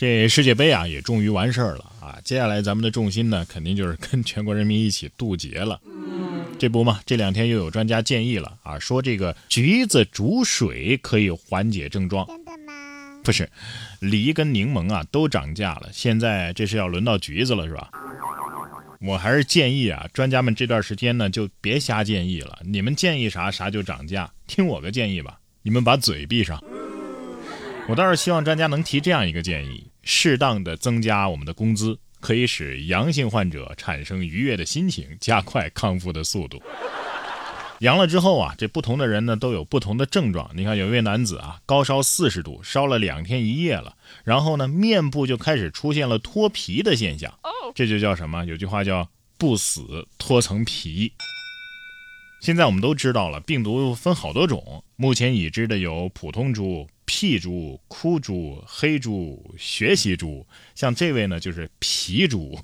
这世界杯啊也终于完事儿了啊！接下来咱们的重心呢，肯定就是跟全国人民一起渡劫了。这不嘛，这两天又有专家建议了啊，说这个橘子煮水可以缓解症状。真的吗？不是，梨跟柠檬啊都涨价了，现在这是要轮到橘子了是吧？我还是建议啊，专家们这段时间呢就别瞎建议了，你们建议啥啥就涨价，听我个建议吧，你们把嘴闭上。我倒是希望专家能提这样一个建议：适当的增加我们的工资，可以使阳性患者产生愉悦的心情，加快康复的速度。阳了之后啊，这不同的人呢都有不同的症状。你看，有一位男子啊，高烧四十度，烧了两天一夜了，然后呢，面部就开始出现了脱皮的现象，这就叫什么？有句话叫“不死脱层皮”。现在我们都知道了，病毒分好多种，目前已知的有普通猪。屁猪、哭猪、黑猪、学习猪，像这位呢就是皮猪。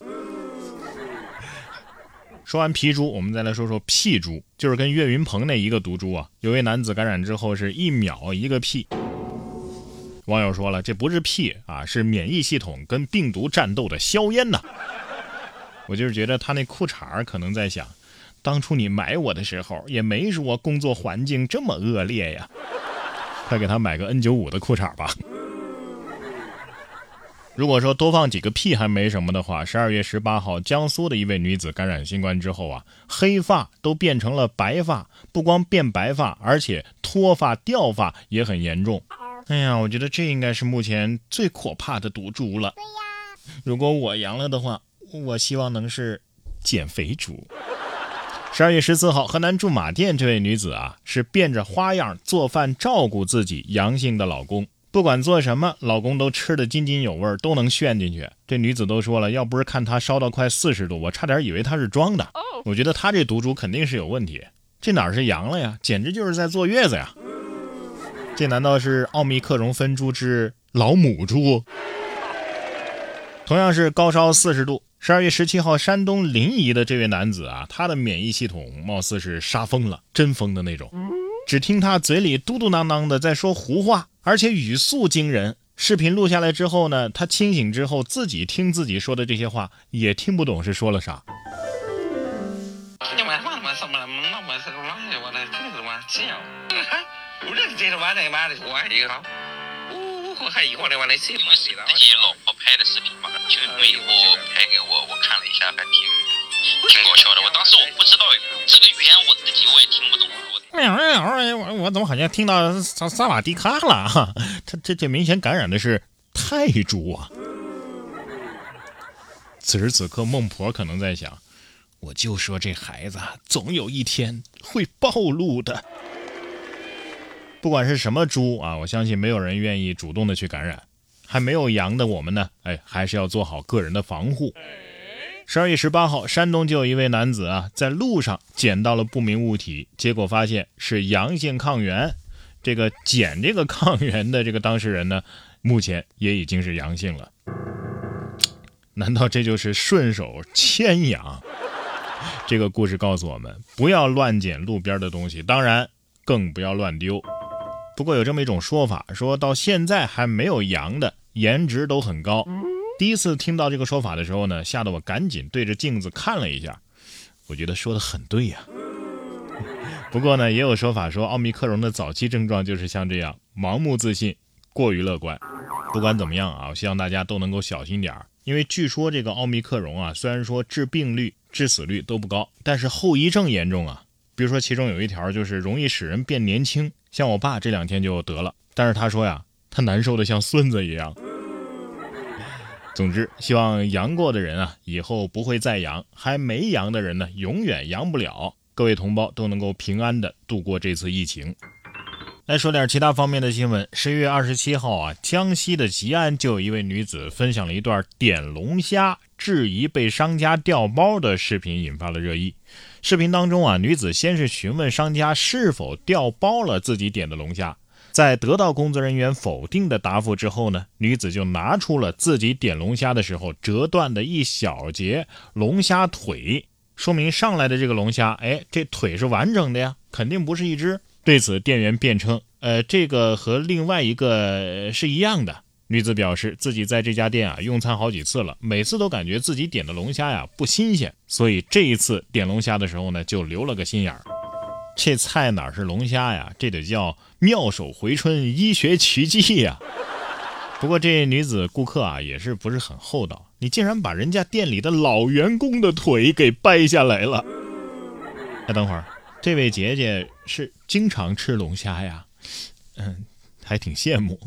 说完皮猪，我们再来说说屁猪，就是跟岳云鹏那一个毒株啊。有位男子感染之后是一秒一个屁，网友说了，这不是屁啊，是免疫系统跟病毒战斗的硝烟呐。我就是觉得他那裤衩可能在想，当初你买我的时候也没说工作环境这么恶劣呀。快给他买个 N95 的裤衩吧。如果说多放几个屁还没什么的话，十二月十八号，江苏的一位女子感染新冠之后啊，黑发都变成了白发，不光变白发，而且脱发掉发也很严重。哎呀，我觉得这应该是目前最可怕的毒株了。对呀。如果我阳了的话，我希望能是减肥猪。十二月十四号，河南驻马店这位女子啊，是变着花样做饭照顾自己阳性的老公，不管做什么，老公都吃得津津有味，都能炫进去。这女子都说了，要不是看她烧到快四十度，我差点以为她是装的。我觉得她这毒株肯定是有问题，这哪是阳了呀，简直就是在坐月子呀！这难道是奥密克戎分株之老母猪？同样是高烧四十度。十二月十七号，山东临沂的这位男子啊，他的免疫系统貌似是杀疯了，真疯的那种。只听他嘴里嘟嘟囔囔的在说胡话，而且语速惊人。视频录下来之后呢，他清醒之后自己听自己说的这些话，也听不懂是说了啥。我还以为是自己老婆拍的视频嘛，就微博拍给我，我看了一下，还挺挺搞笑的。我当时我不知道这个语言，我自己我也听不懂。我我怎么好像听到萨萨瓦迪卡了？哈，他这这明显感染的是泰铢啊！此时此刻，孟婆可能在想：我就说这孩子总有一天会暴露的。不管是什么猪啊，我相信没有人愿意主动的去感染。还没有阳的我们呢，哎，还是要做好个人的防护。十二月十八号，山东就有一位男子啊，在路上捡到了不明物体，结果发现是阳性抗原。这个捡这个抗原的这个当事人呢，目前也已经是阳性了。难道这就是顺手牵羊？这个故事告诉我们，不要乱捡路边的东西，当然更不要乱丢。不过有这么一种说法，说到现在还没有阳的颜值都很高。第一次听到这个说法的时候呢，吓得我赶紧对着镜子看了一下。我觉得说的很对呀。不过呢，也有说法说奥密克戎的早期症状就是像这样，盲目自信，过于乐观。不管怎么样啊，我希望大家都能够小心点儿，因为据说这个奥密克戎啊，虽然说致病率、致死率都不高，但是后遗症严重啊。比如说其中有一条就是容易使人变年轻。像我爸这两天就得了，但是他说呀，他难受的像孙子一样。总之，希望阳过的人啊，以后不会再阳；还没阳的人呢，永远阳不了。各位同胞都能够平安的度过这次疫情。来说点其他方面的新闻。十一月二十七号啊，江西的吉安就有一位女子分享了一段点龙虾质疑被商家调包的视频，引发了热议。视频当中啊，女子先是询问商家是否调包了自己点的龙虾，在得到工作人员否定的答复之后呢，女子就拿出了自己点龙虾的时候折断的一小节龙虾腿，说明上来的这个龙虾，哎，这腿是完整的呀，肯定不是一只。对此，店员辩称，呃，这个和另外一个是一样的。女子表示，自己在这家店啊用餐好几次了，每次都感觉自己点的龙虾呀不新鲜，所以这一次点龙虾的时候呢，就留了个心眼儿。这菜哪是龙虾呀？这得叫妙手回春，医学奇迹呀！不过这女子顾客啊也是不是很厚道，你竟然把人家店里的老员工的腿给掰下来了。哎，等会儿，这位姐姐是经常吃龙虾呀？嗯，还挺羡慕。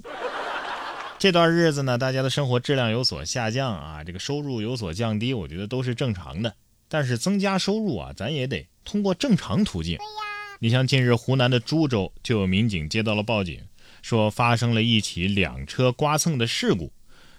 这段日子呢，大家的生活质量有所下降啊，这个收入有所降低，我觉得都是正常的。但是增加收入啊，咱也得通过正常途径。你像近日湖南的株洲就有民警接到了报警，说发生了一起两车刮蹭的事故。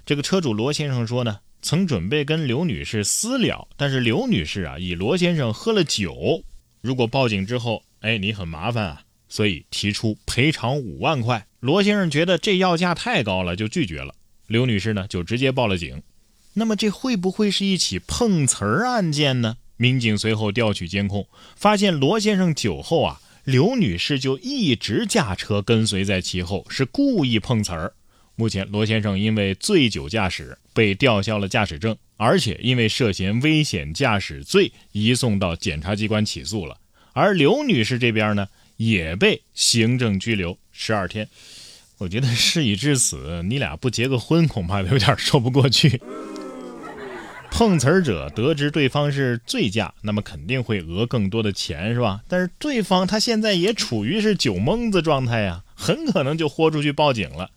这个车主罗先生说呢，曾准备跟刘女士私了，但是刘女士啊，以罗先生喝了酒，如果报警之后，哎，你很麻烦啊，所以提出赔偿五万块。罗先生觉得这要价太高了，就拒绝了。刘女士呢，就直接报了警。那么这会不会是一起碰瓷儿案件呢？民警随后调取监控，发现罗先生酒后啊，刘女士就一直驾车跟随在其后，是故意碰瓷儿。目前，罗先生因为醉酒驾驶被吊销了驾驶证，而且因为涉嫌危险驾驶罪移送到检察机关起诉了。而刘女士这边呢，也被行政拘留。十二天，我觉得 事已至此，你俩不结个婚，恐怕有点说不过去。碰瓷儿者得知对方是醉驾，那么肯定会讹更多的钱，是吧？但是对方他现在也处于是酒蒙子状态呀，很可能就豁出去报警了。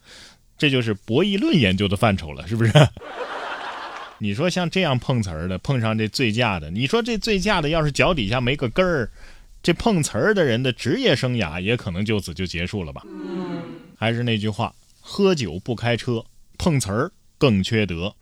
这就是博弈论研究的范畴了，是不是？你说像这样碰瓷儿的，碰上这醉驾的，你说这醉驾的要是脚底下没个根儿。这碰瓷儿的人的职业生涯也可能就此就结束了吧？还是那句话，喝酒不开车，碰瓷儿更缺德。